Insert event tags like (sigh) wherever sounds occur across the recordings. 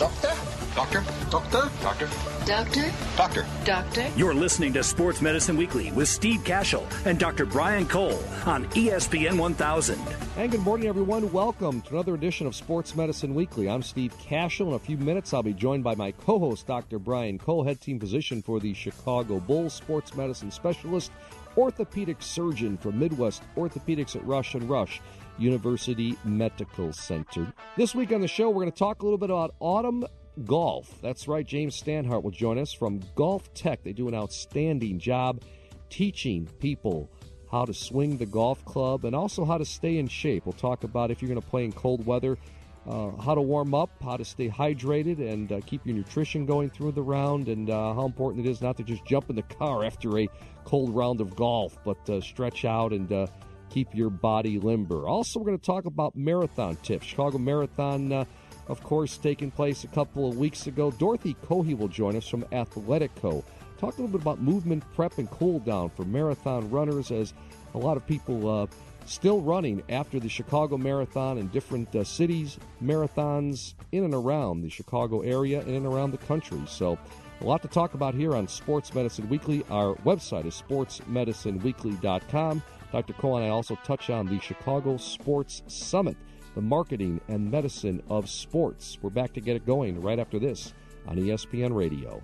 Doctor? Doctor? Doctor? Doctor? Doctor? Doctor? Doctor? You're listening to Sports Medicine Weekly with Steve Cashel and Dr. Brian Cole on ESPN 1000. And good morning, everyone. Welcome to another edition of Sports Medicine Weekly. I'm Steve Cashel. In a few minutes, I'll be joined by my co host, Dr. Brian Cole, head team physician for the Chicago Bulls, sports medicine specialist, orthopedic surgeon for Midwest Orthopedics at Rush and Rush. University Medical Center. This week on the show, we're going to talk a little bit about autumn golf. That's right, James Standhart will join us from GolfTec. They do an outstanding job teaching people how to swing the golf club and also how to stay in shape. We'll talk about if you're going to play in cold weather, uh, how to warm up, how to stay hydrated, and uh, keep your nutrition going through the round, and uh, how important it is not to just jump in the car after a cold round of golf, but uh, stretch out and uh, keep your body limber. Also, we're going to talk about marathon tips. Chicago Marathon, uh, of course, taking place a couple of weeks ago. Dorothy Cohey will join us from Athletico. Talk a little bit about movement prep and cool down for marathon runners, as a lot of people uh, still running after the Chicago Marathon and different uh, cities, marathons in and around the Chicago area and around the country. So, a lot to talk about here on Sports Medicine Weekly. Our website is sportsmedicineweekly.com. Dr. Cole and I also touch on the Chicago Sports Summit, the marketing and medicine of sports. We're back to get it going right after this on ESPN Radio.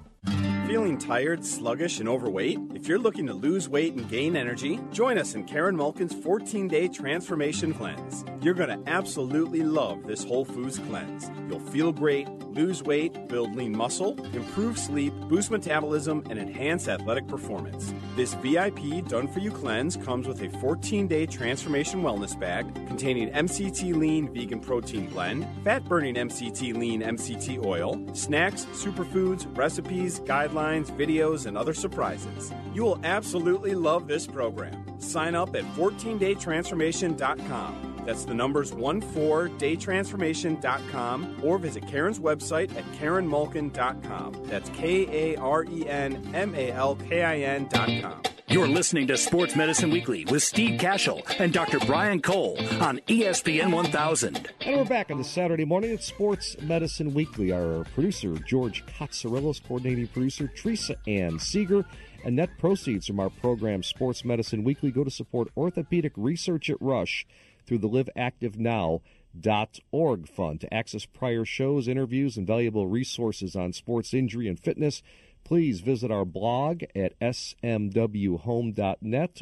Feeling tired, sluggish, and overweight? If you're looking to lose weight and gain energy, join us in Karen Malkin's 14 day transformation cleanse. You're going to absolutely love this Whole Foods cleanse. You'll feel great, lose weight, build lean muscle, improve sleep, boost metabolism, and enhance athletic performance. This VIP done for you cleanse comes with a 14 day transformation wellness bag containing MCT lean vegan protein blend, fat burning MCT lean MCT oil, snacks, superfoods, recipes, guidelines videos, and other surprises. You will absolutely love this program. Sign up at 14daytransformation.com. That's the numbers 14daytransformation.com or visit Karen's website at karenmalkin.com. That's K A R E N M A L K I N.com. You're listening to Sports Medicine Weekly with Steve Cashel and Dr. Brian Cole on ESPN 1000. And we're back on the Saturday morning at Sports Medicine Weekly. Our producer, George Katsarillos, coordinating producer, Teresa Ann Seeger. And net proceeds from our program, Sports Medicine Weekly, go to support orthopedic research at Rush through the liveactivenow.org fund. To access prior shows, interviews, and valuable resources on sports injury and fitness, please visit our blog at smwhome.net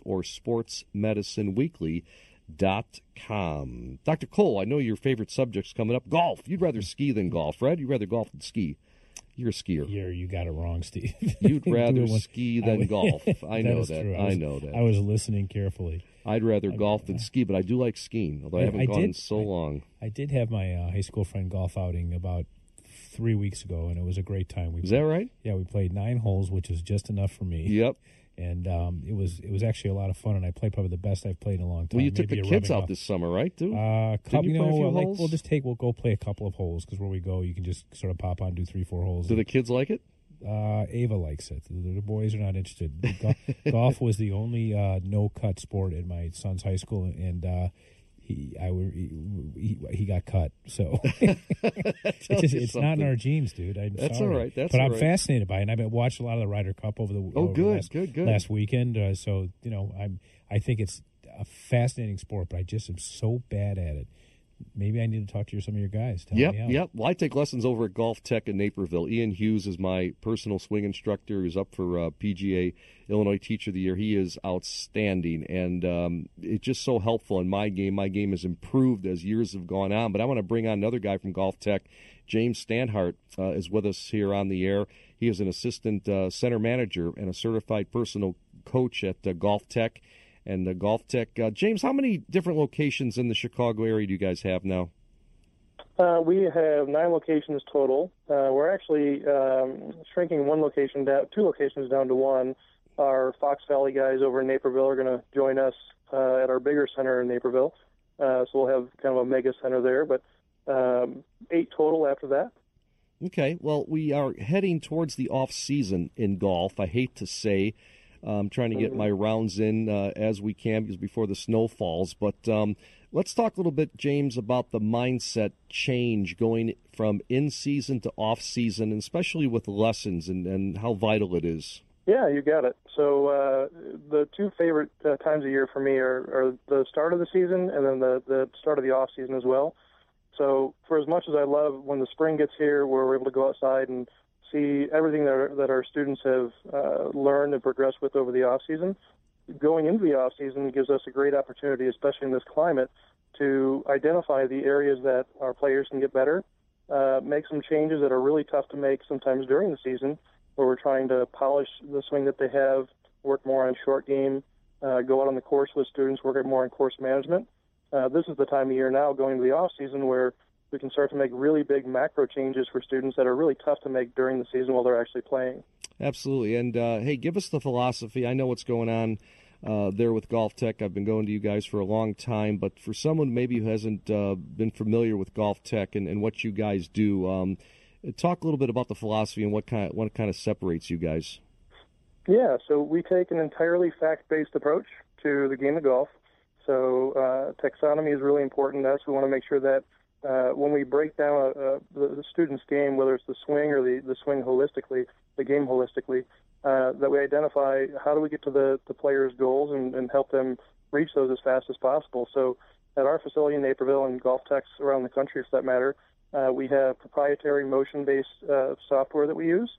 or sportsmedicineweekly.com. Dr. Cole, I know your favorite subject's coming up golf. You'd rather ski than golf, right? You'd rather golf than ski. You're a skier. Here, you got it wrong, Steve. (laughs) You'd (laughs) rather ski than golf. (laughs) I know that. I, was, know that. I was listening carefully. I'd rather golf than ski, but I do like skiing, although I, I- haven't I gone did- so long. I did have my uh, high school friend golf outing about three weeks ago, and it was a great time. We Is that right? Yeah, we played nine holes, which is just enough for me. Yep. And um, it was it was actually a lot of fun, and I played probably the best I've played in a long time. Well, you took Maybe the kids out off. this summer, right? Too. Uh, couple, you play a few like, holes? we'll just take we'll go play a couple of holes because where we go, you can just sort of pop on, do three, four holes. Do the kids like it? Uh, Ava likes it. The, boys are not interested. Go- (laughs) golf was the only uh, no cut sport at my son's high school, and uh, he I were, he, he got cut. So (laughs) it's, just, it's not in our genes, dude. I'm That's sorry. all right. That's but I'm right. fascinated by it. And I've been watching a lot of the Ryder Cup over the Oh, over good, last, good, good. last weekend. Uh, so you know, I'm I think it's a fascinating sport, but I just am so bad at it. Maybe I need to talk to your, some of your guys. Tell Yep, yep. Well, I take lessons over at GolfTec in Naperville. Ian Hughes is my personal swing instructor. He's up for uh, PGA Illinois Teacher of the Year. He is outstanding, and um, it's just so helpful in my game. My game has improved as years have gone on. But I want to bring on another guy from GolfTec. James Standhart uh, is with us here on the air. He is an assistant uh, center manager and a certified personal coach at uh, Golf Tech and the GolfTec. Uh, James, how many different locations in the Chicago area do you guys have now? Uh, we have nine locations total. Uh, we're actually um, shrinking one location down, two locations down to one. Our Fox Valley guys over in Naperville are going to join us uh, at our bigger center in Naperville. Uh, so we'll have kind of a mega center there, but um, eight total after that. Okay, well, we are heading towards the off season in golf. I hate to say, I'm trying to get my rounds in uh, as we can because before the snow falls. But um, Let's talk a little bit, James, about the mindset change going from in season to off season, and especially with lessons and, and how vital it is. Yeah, you got it. So uh, the two favorite uh, times of year for me are, are the start of the season and then the, the start of the off season as well. So for as much as I love when the spring gets here, where we're able to go outside and see everything that our, that our students have uh, learned and progressed with over the off season, going into the off season gives us a great opportunity, especially in this climate, to identify the areas that our players can get better, uh, make some changes that are really tough to make sometimes during the season, where we're trying to polish the swing that they have, work more on short game, uh, go out on the course with students, work more on course management. Uh, this is the time of year now going to the off season where we can start to make really big macro changes for students that are really tough to make during the season while they're actually playing. Absolutely. And uh, hey, give us the philosophy. I know what's going on uh, there with GolfTec. I've been going to you guys for a long time, but for someone maybe who hasn't uh, been familiar with GolfTec and, and what you guys do, um, talk a little bit about the philosophy and what kind of, what kind of separates you guys. Yeah, so we take an entirely fact-based approach to the game of golf. So uh, taxonomy is really important to us. We want to make sure that uh, when we break down a, a, the, the student's game, whether it's the swing or the, the swing holistically, the game holistically, uh, that we identify how do we get to the, the player's goals and, and help them reach those as fast as possible. So at our facility in Naperville and GolfTecs around the country, for that matter, uh, we have proprietary motion-based uh, software that we use.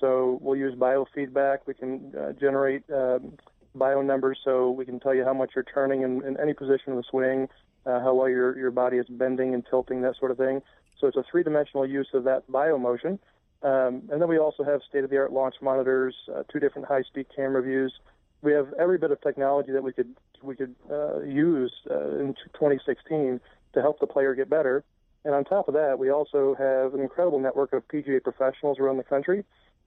So we'll use biofeedback. We can uh, generate um, bio numbers so we can tell you how much you're turning in, in any position of the swing, uh, how well your, your body is bending and tilting, that sort of thing. So it's a three dimensional use of that bio motion. Um, and then we also have state of the art launch monitors, uh, two different high speed camera views. We have every bit of technology that we could we could uh, use uh, in 2016 to help the player get better. And on top of that, we also have an incredible network of PGA professionals around the country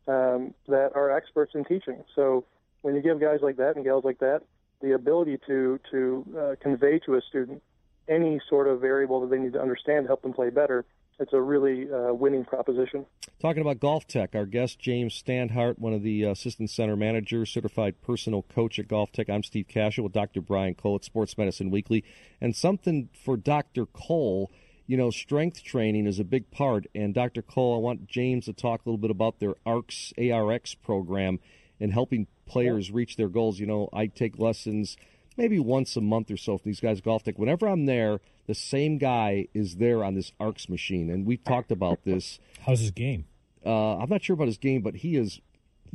um, that are experts in teaching. So when you give guys like that and gals like that the ability to to uh, convey to a student any sort of variable that they need to understand to help them play better, it's a really uh, winning proposition. Talking about GolfTec, our guest James Standhart, one of the assistant center managers, certified personal coach at GolfTec. I'm Steve Cashel with Dr. Brian Cole at Sports Medicine Weekly, and something for Dr. Cole. You know, strength training is a big part, and Dr. Cole, I want James to talk a little bit about their ARX ARX program and helping players yeah. reach their goals. You know, I take lessons maybe once a month or so from these guys golf GolfTec. Whenever I'm there, the same guy is there on this ARX machine, and we talked about this. How's his game? Uh, I'm not sure about his game, but he is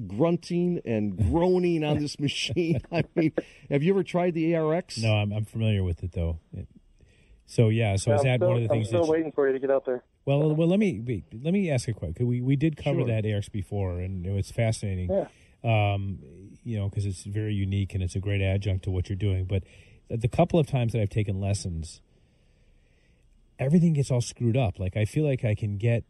grunting and groaning on this machine. (laughs) I mean, have you ever tried the ARX? No, I'm, I'm familiar with it though. It, so yeah, so is that still, one of the things? I'm still waiting for you to get out there. Well, well, let me wait, let me ask a question. We we did cover Sure. that ARX before, and it was fascinating. Yeah. Um, you know, because it's very unique and it's a great adjunct to what you're doing. But the couple of times that I've taken lessons, everything gets all screwed up. Like I feel like I can get,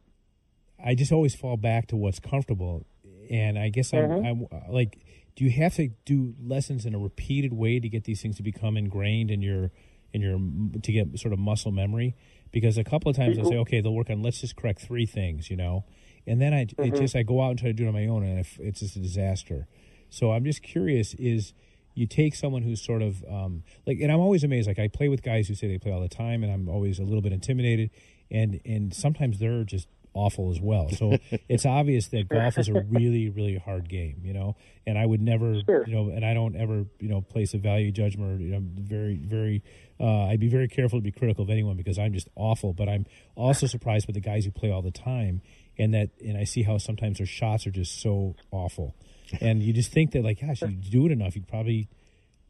I just always fall back to what's comfortable, and I guess I'm, mm-hmm. I'm uh, like, do you have to do lessons in a repeated way to get these things to become ingrained in your in your to get sort of muscle memory? Because a couple of times I'll say, mm-hmm. okay, they'll work on let's just correct three things, you know, and then I it mm-hmm. just I go out and try to do it on my own, and if, it's just a disaster. So I'm just curious: is you take someone who's sort of um, like, and I'm always amazed. Like I play with guys who say they play all the time, and I'm always a little bit intimidated, and and sometimes they're just awful as well. So (laughs) it's obvious that golf is a really really hard game, you know. And I would never, Sure. you know, and I don't ever, you know, place a value judgment. Or, you know, very very. Uh, I'd be very careful to be critical of anyone because I'm just awful. But I'm also surprised with the guys who play all the time, and that and I see how sometimes their shots are just so awful, (laughs) and you just think that like, gosh, you do it enough, you'd probably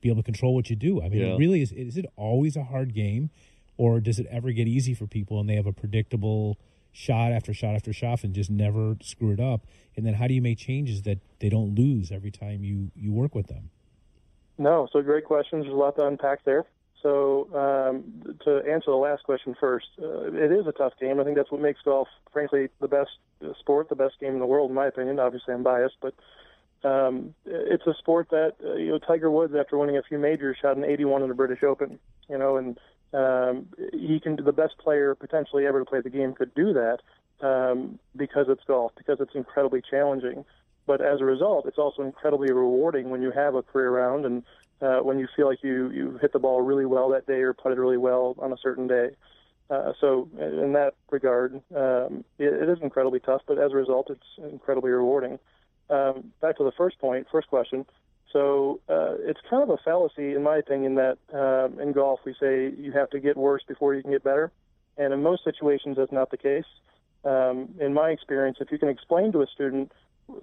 be able to control what you do. I mean, Yeah. it really is. Is it always a hard game, or does it ever get easy for people and they have a predictable shot after shot after shot and just never screw it up? And then how do you make changes that they don't lose every time you you work with them? No, so great questions. There's a lot to unpack there. So um, to answer the last question first, uh, it is a tough game. I think that's what makes golf, frankly, the best uh, sport, the best game in the world, in my opinion. Obviously, I'm biased, but um, it's a sport that uh, you know Tiger Woods, after winning a few majors, shot an 81 in the British Open. You know, and um, he can the best player potentially ever to play the game could do that um, because it's golf, because it's incredibly challenging. But as a result, it's also incredibly rewarding when you have a career round and uh, when you feel like you you hit the ball really well that day or putted really well on a certain day. Uh, so in that regard, um, it, it is incredibly tough, but as a result, it's incredibly rewarding. Um, back to the first point, first question. So uh, it's kind of a fallacy, in my opinion, that um, in golf we say you have to get worse before you can get better, and in most situations that's not the case. Um, in my experience, if you can explain to a student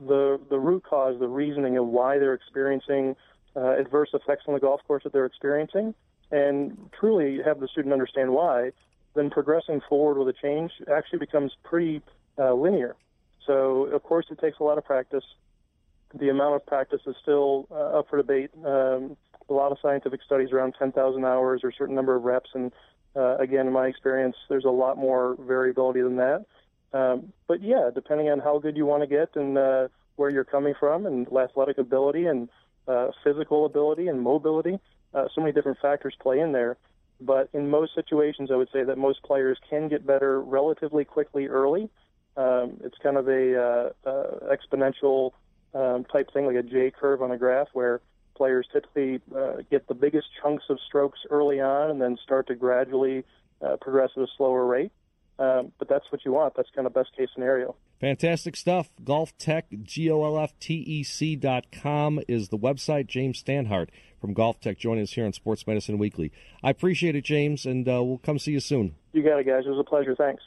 the the root cause, the reasoning of why they're experiencing uh, adverse effects on the golf course that they're experiencing, and truly have the student understand why, then progressing forward with a change actually becomes pretty uh, linear. So, of course, it takes a lot of practice. The amount of practice is still uh, up for debate. Um, a lot of scientific studies around 10,000 hours or a certain number of reps, and uh, again, in my experience, there's a lot more variability than that. Um, but yeah, depending on how good you want to get and uh, where you're coming from, and athletic ability and uh, physical ability and mobility, uh, so many different factors play in there. But in most situations, I would say that most players can get better relatively quickly early. Um, it's kind of a uh, uh, exponential um, type thing, like a J curve on a graph, where players typically uh, get the biggest chunks of strokes early on and then start to gradually uh, progress at a slower rate. Um, but that's what you want. That's kind of best case scenario. Fantastic stuff. GolfTec, G O L F T E C dot com is the website. James Stanhart from GolfTec joining us here on Sports Medicine Weekly. I appreciate it, James, and uh, we'll come see you soon. You got it, guys. It was a pleasure. Thanks.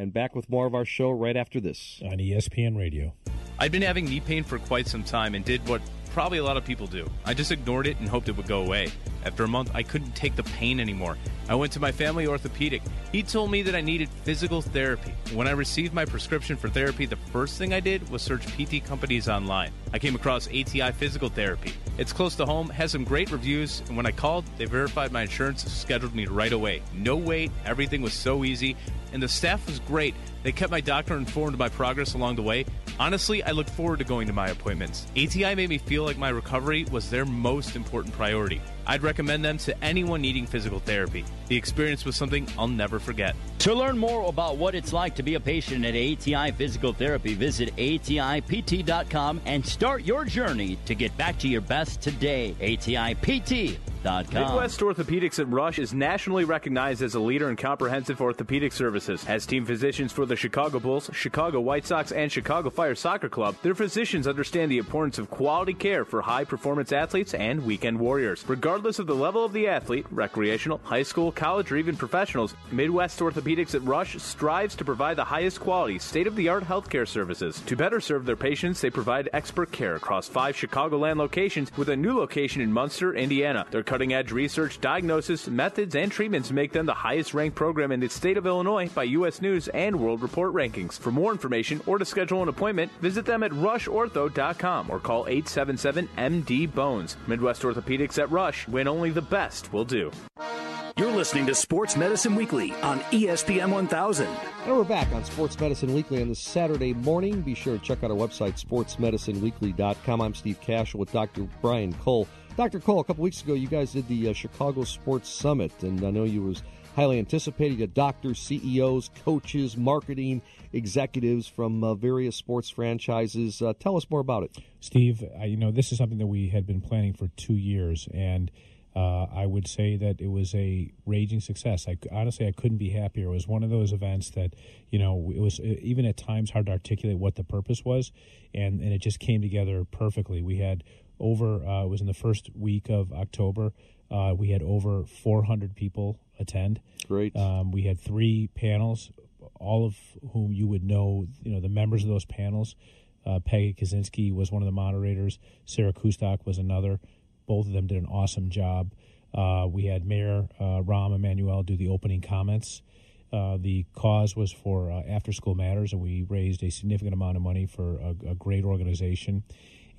And back with more of our show right after this on ESPN Radio. I'd been having knee pain for quite some time and did what probably a lot of people do. I just ignored it and hoped it would go away. After a month, I couldn't take the pain anymore. I went to my family orthopedic. He told me that I needed physical therapy. When I received my prescription for therapy, the first thing I did was search PT companies online. I came across ATI Physical Therapy. It's close to home, has some great reviews, and when I called, they verified my insurance, and scheduled me right away. No wait, everything was so easy, and the staff was great. They kept my doctor informed of my progress along the way. Honestly, I look forward to going to my appointments. ATI made me feel like my recovery was their most important priority. I'd recommend them to anyone needing physical therapy. The experience was something I'll never forget. To learn more about what it's like to be a patient at ATI Physical Therapy, visit ATIPT.com and start your journey to get back to your best today. ATIPT Midwest Orthopedics at Rush is nationally recognized as a leader in comprehensive orthopedic services. As team physicians for the Chicago Bulls, Chicago White Sox, and Chicago Fire Soccer Club, their physicians understand the importance of quality care for high performance athletes and weekend warriors. Regardless of the level of the athlete, recreational, high school, college, or even professionals, Midwest Orthopedics at Rush strives to provide the highest quality, state of the art healthcare services. To better serve their patients, they provide expert care across five Chicagoland locations with a new location in Munster, Indiana. Their cutting edge research, diagnosis, methods, and treatments make them the highest ranked program in the state of Illinois by U.S. News and World Report rankings. For more information or to schedule an appointment, visit them at rushortho.com or call 877 MD Bones. Midwest Orthopedics at Rush, when only the best will do. You're listening to Sports Medicine Weekly on ESPN 1000. And we're back on Sports Medicine Weekly on this Saturday morning. Be sure to check out our website, sportsmedicineweekly.com. I'm Steve Cashel with Dr. Brian Cole. Dr. Cole, a couple weeks ago, you guys did the uh, Chicago Sports Summit, and I know you was highly anticipated. You doctors, CEOs, coaches, marketing executives from uh, various sports franchises. Uh, tell us more about it, Steve. you know, this is something that we had been planning for two years, and uh, I would say that it was a raging success. I honestly I couldn't be happier. It was one of those events that you know it was even at times hard to articulate what the purpose was, and and it just came together perfectly. We had over uh, it was in the first week of October. Uh, we had over 400 people attend. Great. Um, we had three panels, all of whom you would know. You know the members of those panels. Uh, Peggy Kusinski was one of the moderators. Sarah Kustok was another. Both of them did an awesome job. Uh, we had Mayor uh, Rahm Emanuel do the opening comments. Uh, the cause was for uh, After School Matters, and we raised a significant amount of money for a, a great organization.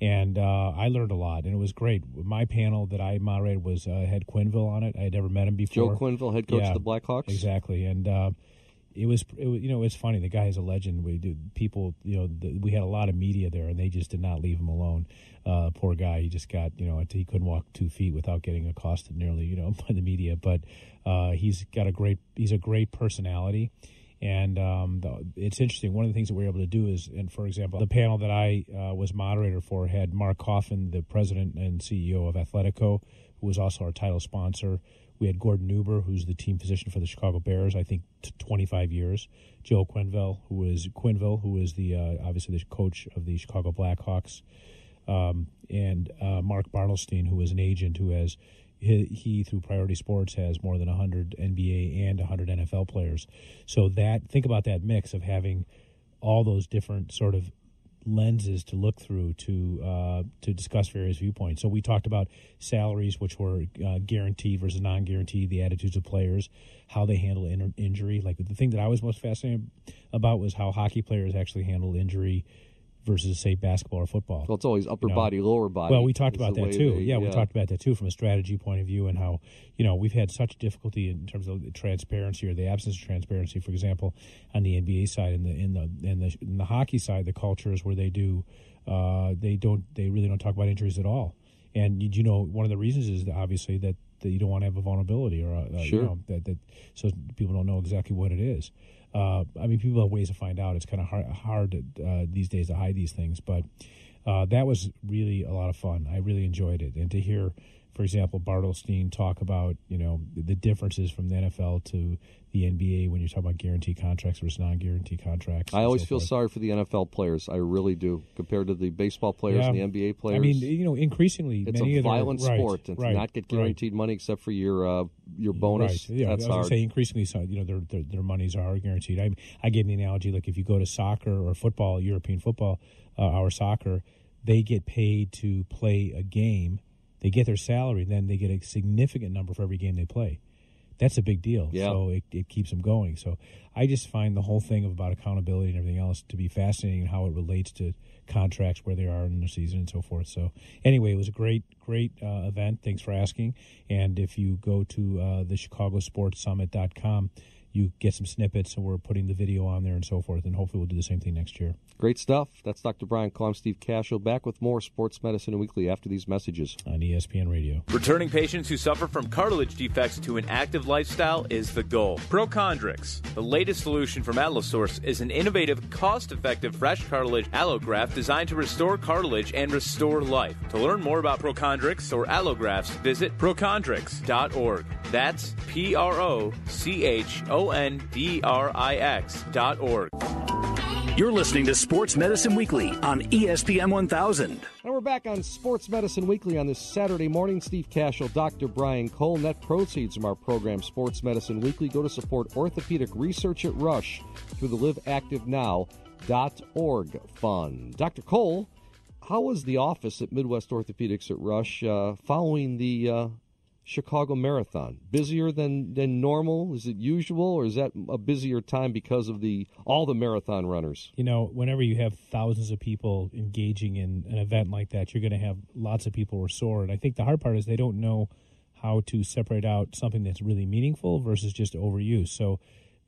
And uh, I learned a lot, and it was great. My panel that I moderated was uh, had Quenneville on it. I had never met him before. Joel Quenneville, head coach yeah, of the Blackhawks. Exactly, and it was, it was, you know, it's funny. The guy is a legend. We did people, you know, the, we had a lot of media there, and they just did not leave him alone. Uh, poor guy. He just got, you know, he couldn't walk two feet without getting accosted nearly, you know, (laughs) by the media. But uh, he's got a great, he's a great personality, And um, the, it's interesting. One of the things that we are able to do is, and for example, the panel that I uh, was moderator for had Mark Kaufman, the president and CEO of Athletico, who was also our title sponsor. We had Gordon Nuber, who's the team physician for the Chicago Bears, I think, t- 25 years. Joel Quenneville, who is Quenneville, who is the uh, obviously the coach of the Chicago Blackhawks, um, and uh, Mark Bartelstein, who is an agent who has he, through Priority Sports has more than 100 NBA and 100 NFL players. So that think about that mix of having all those different sort of lenses to look through to uh, to discuss various viewpoints. So we talked about salaries, which were uh, guaranteed versus non-guaranteed, the attitudes of players, how they handle in- injury. Like the thing that I was most fascinated about was how hockey players actually handle injury versus say basketball or football. Well, it's always upper You know, body, lower body. Well, we talked about that too. they- yeah, we talked about that too from a strategy point of view and how you know we've had such difficulty in terms of the transparency or the absence of transparency. For example, on the NBA side and the in the in the in the hockey side, the culture is where they do uh, they don't they really don't talk about injuries at all. And you, know one of the reasons is obviously that, that you don't want to have a vulnerability or a, a, Sure. you know that that so people don't know exactly what it is. Uh, I mean, people have ways to find out. It's kind of hard, hard uh, these days to hide these things, but uh, that was really a lot of fun. I really enjoyed it, and to hear, for example, Bartelstein talk about you know the differences from the NFL to the NBA when you're talking about guaranteed contracts versus non-guaranteed contracts. I always so feel forth. sorry for the NFL players. I really do, compared to the baseball players and the NBA players. I mean, you know, increasingly, it's many a of their- violent right, sport, and right, not get right. guaranteed money except for your uh, your bonus. Right. Yeah, that's I was hard. say increasingly, so you know, their, their their monies are guaranteed. I I gave the analogy like if you go to soccer or football, European football, uh, our soccer, they get paid to play a game. They get their salary, then they get a significant number for every game they play. That's a big deal. Yeah. So it, it keeps them going. So I just find the whole thing of about accountability and everything else to be fascinating and how it relates to contracts, where they are in the season, and so forth. So anyway, it was a great, great uh, event. Thanks for asking. And if you go to uh, the ChicagoSportsSummit.com, you get some snippets, and we're putting the video on there and so forth. And hopefully, we'll do the same thing next year Great stuff. That's Dr. Brian Cole. I'm Steve Cashel. Back with more Sports Medicine Weekly after these messages. on ESPN Radio. Returning patients who suffer from cartilage defects to an active lifestyle is the goal. Prochondrix, the latest solution from Allosource, is an innovative, cost-effective fresh cartilage allograft designed to restore cartilage and restore life. To learn more about Prochondrix or allografts, visit prochondrix.org. That's P R O C H O N D R I X dot org. You're listening to Sports Medicine Weekly on ESPN 1000. And we're back on Sports Medicine Weekly on this Saturday morning. Steve Cashel, Dr. Brian Cole. Net proceeds from our program, Sports Medicine Weekly, go to support orthopedic research at Rush through the liveactivenow.org fund. Dr. Cole, how was the office at Midwest Orthopedics at Rush uh, following the uh, Chicago Marathon? Busier than, than normal? Is it usual, or is that a busier time because of the all the marathon runners? You know, whenever you have thousands of people engaging in an event like that, you're going to have lots of people who are sore. And I think the hard part is they don't know how to separate out something that's really meaningful versus just overuse. So,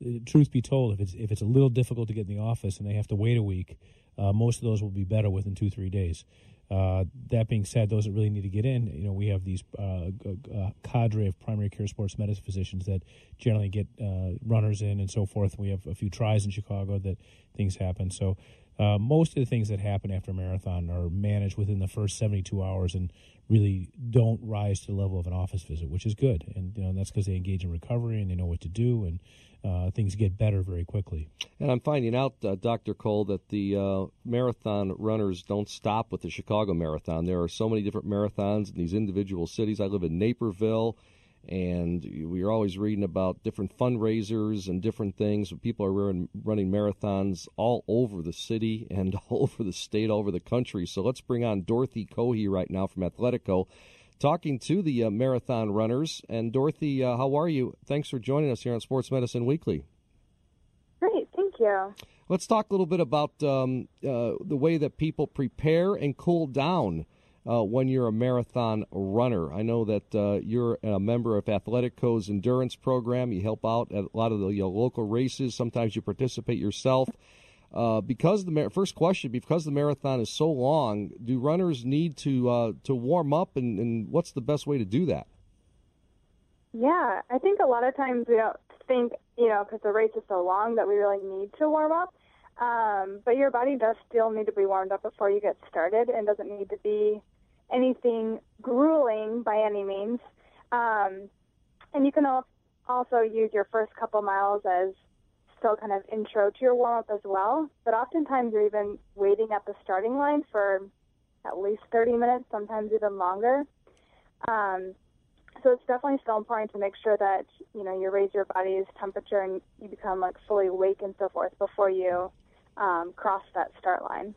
uh, truth be told, if it's if it's a little difficult to get in the office and they have to wait a week, uh, most of those will be better within two three days. Uh, that being said, those that really need to get in, you know, we have these uh, uh, cadre of primary care sports medicine physicians that generally get uh, runners in and so forth. We have a few tries in Chicago that things happen. So uh, most of the things that happen after a marathon are managed within the first 72 hours and really don't rise to the level of an office visit, which is good. And you know, that's because they engage in recovery and they know what to do and uh, things get better very quickly. And I'm finding out, uh, Dr. Cole, that the uh, marathon runners don't stop with the Chicago Marathon. There are so many different marathons in these individual cities. I live in Naperville, and we're always reading about different fundraisers and different things. People are running, running marathons all over the city (laughs) and all over the state, all over the country. So let's bring on Dorothy Cohey right now from Athletico. Talking to the uh, marathon runners. And Dorothy, uh, how are you? Thanks for joining us here on Sports Medicine Weekly. Great, thank you. Let's talk a little bit about um, uh, the way that people prepare and cool down uh, when you're a marathon runner. I know that uh, you're a member of Athletico's endurance program. You help out at a lot of the you know, local races. Sometimes you participate yourself. Uh, because the mar- first question, because the marathon is so long, do runners need to uh, to warm up, and, and what's the best way to do that? Yeah, I think a lot of times we don't think you know, because the race is so long that we really need to warm up. Um, but your body does still need to be warmed up before you get started and doesn't need to be anything grueling by any means. Um, and you can also use your first couple miles as still kind of intro to your warm up as well. But oftentimes you're even waiting at the starting line for at least 30 minutes, sometimes even longer. Um, so it's definitely still important to make sure that you know you raise your body's temperature and you become like fully awake and so forth before you um, cross that start line.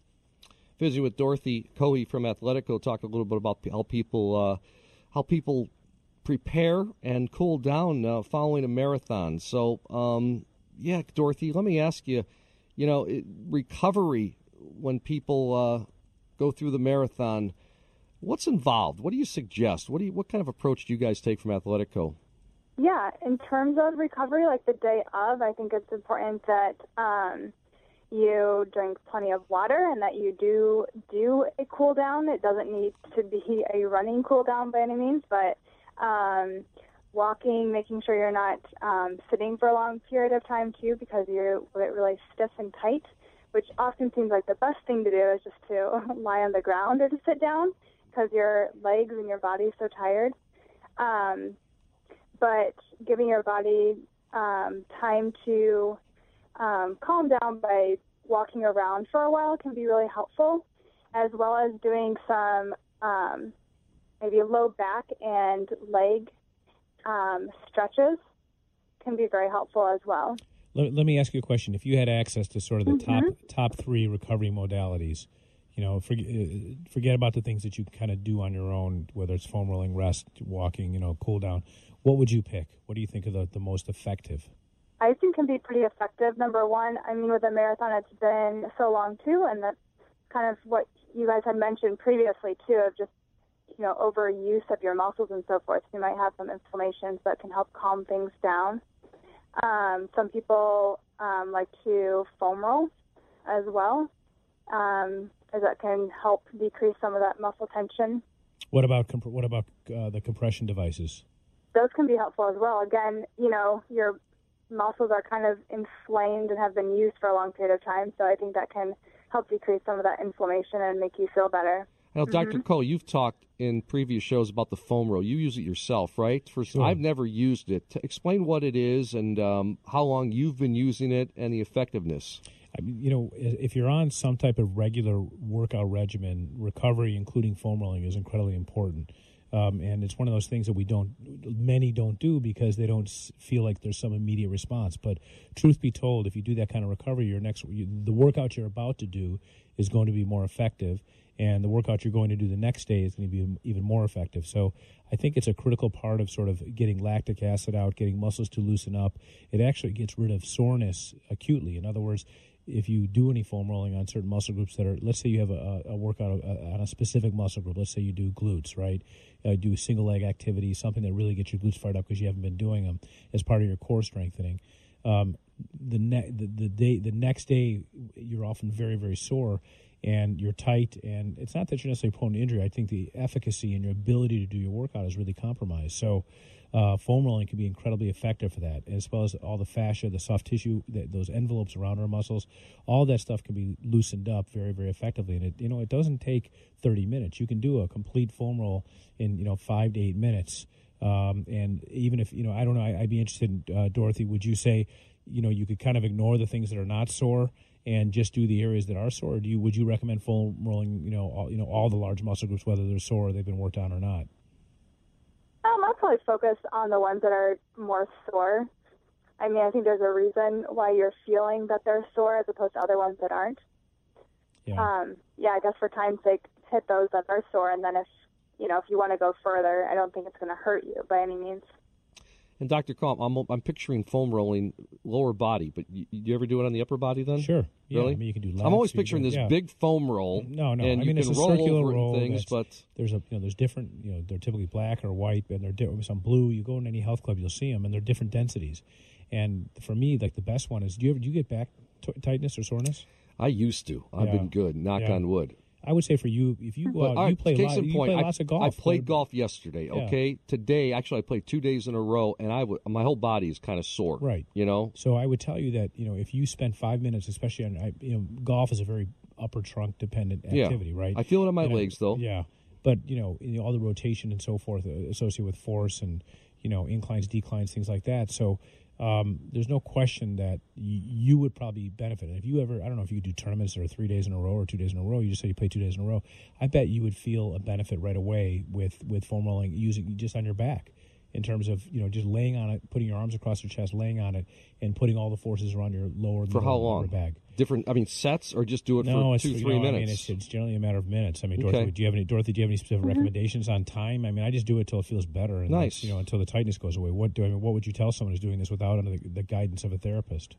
Visit with Dorothy Cohey from Athletico. Talk a little bit about how people uh, how people prepare and cool down uh, following a marathon. So, um, yeah, Dorothy, let me ask you. You know, it, recovery when people uh, go through the marathon. What's involved? What do you suggest? What do you, what kind of approach do you guys take from Athletico? Yeah, in terms of recovery, like the day of, I think it's important that um, you drink plenty of water and that you do do a cool down. It doesn't need to be a running cool down by any means, but um, walking, making sure you're not um, sitting for a long period of time too, because you get really stiff and tight, which often seems like the best thing to do is just to (laughs) lie on the ground or to sit down because your legs and your body so tired. Um, but giving your body um, time to um, calm down by walking around for a while can be really helpful, as well as doing some um, maybe low back and leg um, stretches can be very helpful as well. Let, let, me ask you a question. If you had access to sort of the mm-hmm. top top three recovery modalities, you know, forget, uh, forget about the things that you kind of do on your own, whether it's foam rolling, rest, walking, you know, cool down. What would you pick? What do you think of the, the most effective? I think can be pretty effective. Number one, I mean, with a marathon, it's been so long too, and that's kind of what you guys had mentioned previously too, of just you know overuse of your muscles and so forth. You might have some inflammations that can help calm things down. Um, some people um, like to foam roll as well. Um, as that can help decrease some of that muscle tension. What about comp- what about uh, the compression devices? Those can be helpful as well. Again, you know, your muscles are kind of inflamed and have been used for a long period of time, so I think that can help decrease some of that inflammation and make you feel better. Now, mm-hmm. Dr. Cole, you've talked in previous shows about the foam roll. You use it yourself, right? For, sure. I've never used it. Explain what it is and um, how long you've been using it and the effectiveness. I mean, you know, if you're on some type of regular workout regimen, recovery, including foam rolling, is incredibly important. Um, and it's one of those things that we don't, many don't do because they don't feel like there's some immediate response. But truth be told, if you do that kind of recovery, your next, the workout you're about to do is going to be more effective, and the workout you're going to do the next day is going to be even more effective. So I think it's a critical part of sort of getting lactic acid out, getting muscles to loosen up. It actually gets rid of soreness acutely. In other words, if you do any foam rolling on certain muscle groups that are, let's say you have a, a workout uh, on a specific muscle group, let's say you do glutes, right? Uh, do single leg activity, something that really gets your glutes fired up because you haven't been doing them as part of your core strengthening. Um, the, ne- the the day the next day you're often very very sore and you're tight and it's not that you're necessarily prone to injury. I think the efficacy and your ability to do your workout is really compromised. So uh, foam rolling can be incredibly effective for that, as well as all the fascia, the soft tissue, the, those envelopes around our muscles. All that stuff can be loosened up very, very effectively. And it, you know, it doesn't take 30 minutes. You can do a complete foam roll in, you know, five to eight minutes. Um, and even if, you know, I don't know, I, would be interested in, uh, Dorothy, would you say, you know, you could kind of ignore the things that are not sore and just do the areas that are sore? Or do you, would you recommend foam rolling, you know, all, you know, all the large muscle groups, whether they're sore or they've been worked on or not? Um, I'll probably focus on the ones that are more sore. I mean, I think there's a reason why you're feeling that they're sore as opposed to other ones that aren't. Yeah. Um, yeah, I guess for time's sake, hit those that are sore, and then if you know if you want to go further, I don't think it's going to hurt you by any means. And Dr. Comp, I'm, I'm picturing foam rolling lower body, but you, you ever do it on the upper body then? Sure. Yeah, really? I mean, you can do. I'm always picturing this yeah. big foam roll. No, no. And I you mean, can it's a roll circular over roll. things, but there's a you know there's different you know they're typically black or white, and they're di- some blue. You go in any health club, you'll see them, and they're different densities. And for me, like the best one is do you ever do you get back t- tightness or soreness? I used to. I've yeah. been good. Knock on wood. I would say for you, if you go out, all you play, case lot, you point, play I- lots of golf. I played golf yesterday. Yeah. Okay, today actually I played two days in a row, and I w- my whole body is kind of sore. Right. You know. So I would tell you that you know if you spend five minutes, especially on I- you know golf is a very upper trunk dependent Yeah. activity, right? I feel it on my know, legs though. Yeah, but you know, you know all the rotation and so forth uh, associated with force and you know inclines, declines, things like that. So um, there's no question that you would probably benefit. If you ever, I don't know if you do tournaments that are three days in a row or two days in a row. You just say you play two days in a row. I bet you would feel a benefit right away with with foam rolling using just on your back. In terms of you know just laying on it, putting your arms across your chest, laying on it, and putting all the forces around your lower For middle, how and upper long? bag. Different. I mean, sets or just do it No, for it's two, you three know, I mean, minutes. it's, it's generally a matter of minutes. I mean, Dorothy, Okay. do you have any Dorothy? Do you have any specific recommendations on time? I mean, I just do it till it feels better. And Nice. that's, You know, until the tightness goes away. What do I mean? What would you tell someone who's doing this without under the, the guidance of a therapist?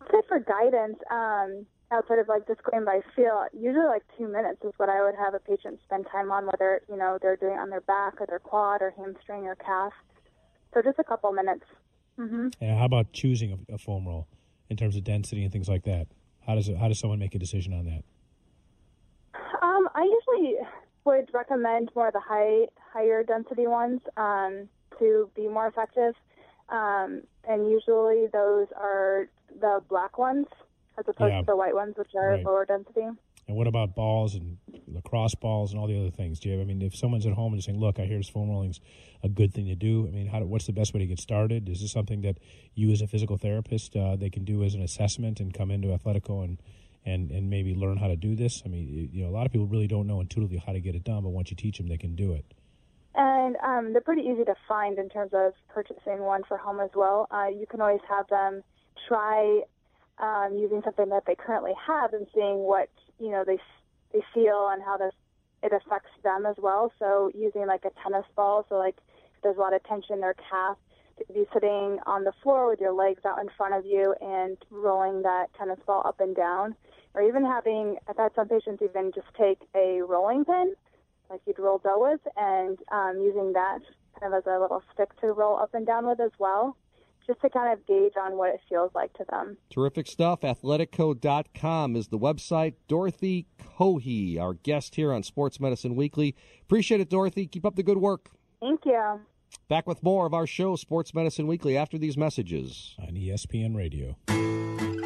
I'd for guidance, um, outside of like just going by feel, usually like two minutes is what I would have a patient spend time on, whether you know they're doing it on their back or their quad or hamstring or calf. So just a couple minutes. hmm And how about choosing a, a foam roll in terms of density and things like that? How does it, how does someone make a decision on that? Um, I usually would recommend more of the high higher density ones um, to be more effective, um, and usually those are the black ones as opposed Yeah. to the white ones, which are Right. lower density. And what about balls and lacrosse balls and all the other things? Do you have, I mean, if someone's at home and saying, "Look, I hear this foam rolling's a good thing to do," I mean, how, what's the best way to get started? Is this something that you, as a physical therapist, uh, they can do as an assessment and come into Athletico and, and and maybe learn how to do this? I mean, you know, a lot of people really don't know intuitively how to get it done, but once you teach them, they can do it. And um, they're pretty easy to find in terms of purchasing one for home as well. Uh, you can always have them try um, using something that they currently have and seeing what you know they they feel and how this it affects them as well. So using like a tennis ball, so like if there's a lot of tension in their calf, to be sitting on the floor with your legs out in front of you and rolling that tennis ball up and down, or even having I've had some patients even just take a rolling pin like you'd roll dough with, and um, using that kind of as a little stick to roll up and down with as well, just to kind of gauge on what it feels like to them. Terrific stuff. Athletico.com is the website. Dorothy Cohey, our guest here on Sports Medicine Weekly. Appreciate it, Dorothy. Keep up the good work. Thank you. Back with more of our show, Sports Medicine Weekly, after these messages. On ESPN Radio.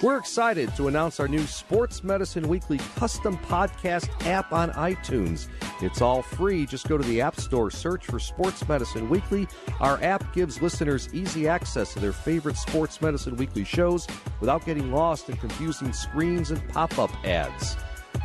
We're excited to announce our new Sports Medicine Weekly custom podcast app on iTunes. It's all free. Just go to the App Store, search for Sports Medicine Weekly. Our app gives listeners easy access to their favorite Sports Medicine Weekly shows without getting lost in confusing screens and pop up ads.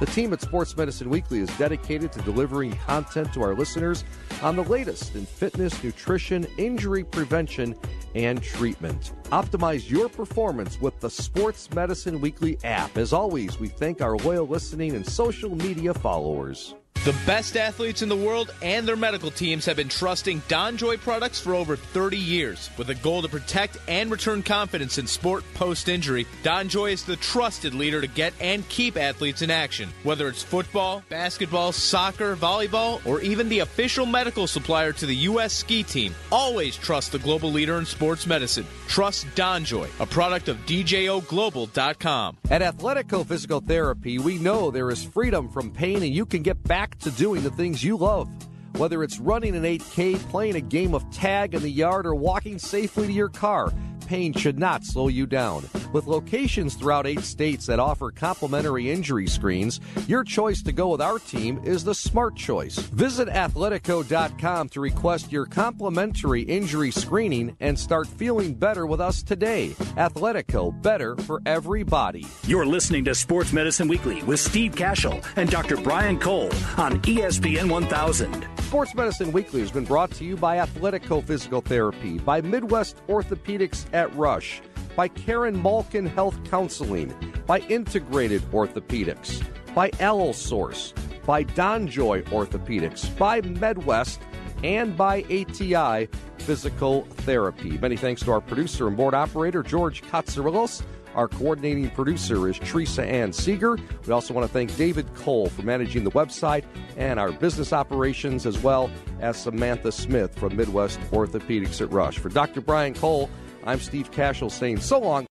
The team at Sports Medicine Weekly is dedicated to delivering content to our listeners on the latest in fitness, nutrition, injury prevention, and treatment. Optimize your performance with the Sports Medicine Weekly app. As always, we thank our loyal listening and social media followers. The best athletes in the world and their medical teams have been trusting DonJoy products for over 30 years. With a goal to protect and return confidence in sport post injury, DonJoy is the trusted leader to get and keep athletes in action. Whether it's football, basketball, soccer, volleyball, or even the official medical supplier to the U.S. ski team, always trust the global leader in sports medicine. Trust DonJoy, a product of DJOGlobal.com. At Athletico Physical Therapy, we know there is freedom from pain and you can get back to doing the things you love. Whether it's running an 8K, playing a game of tag in the yard, or walking safely to your car, pain should not slow you down. With locations throughout eight states that offer complimentary injury screens, your choice to go with our team is the smart choice. Visit athletico.com to request your complimentary injury screening and start feeling better with us today. Athletico, better for everybody. You're listening to Sports Medicine Weekly with Steve Cashel and Dr. Brian Cole on ESPN 1000. Sports Medicine Weekly has been brought to you by Athletico Physical Therapy, by Midwest Orthopedics at Rush, by Karen Malkin Health Counseling, by Integrated Orthopedics, by Allosource, by Donjoy Orthopedics, by MedWest, and by ATI Physical Therapy. Many thanks to our producer and board operator, George Katsarilos. Our coordinating producer is Teresa Ann Seeger. We also want to thank David Cole for managing the website and our business operations, as well as Samantha Smith from Midwest Orthopedics at Rush. For Dr. Brian Cole, I'm Steve Cashel saying so long.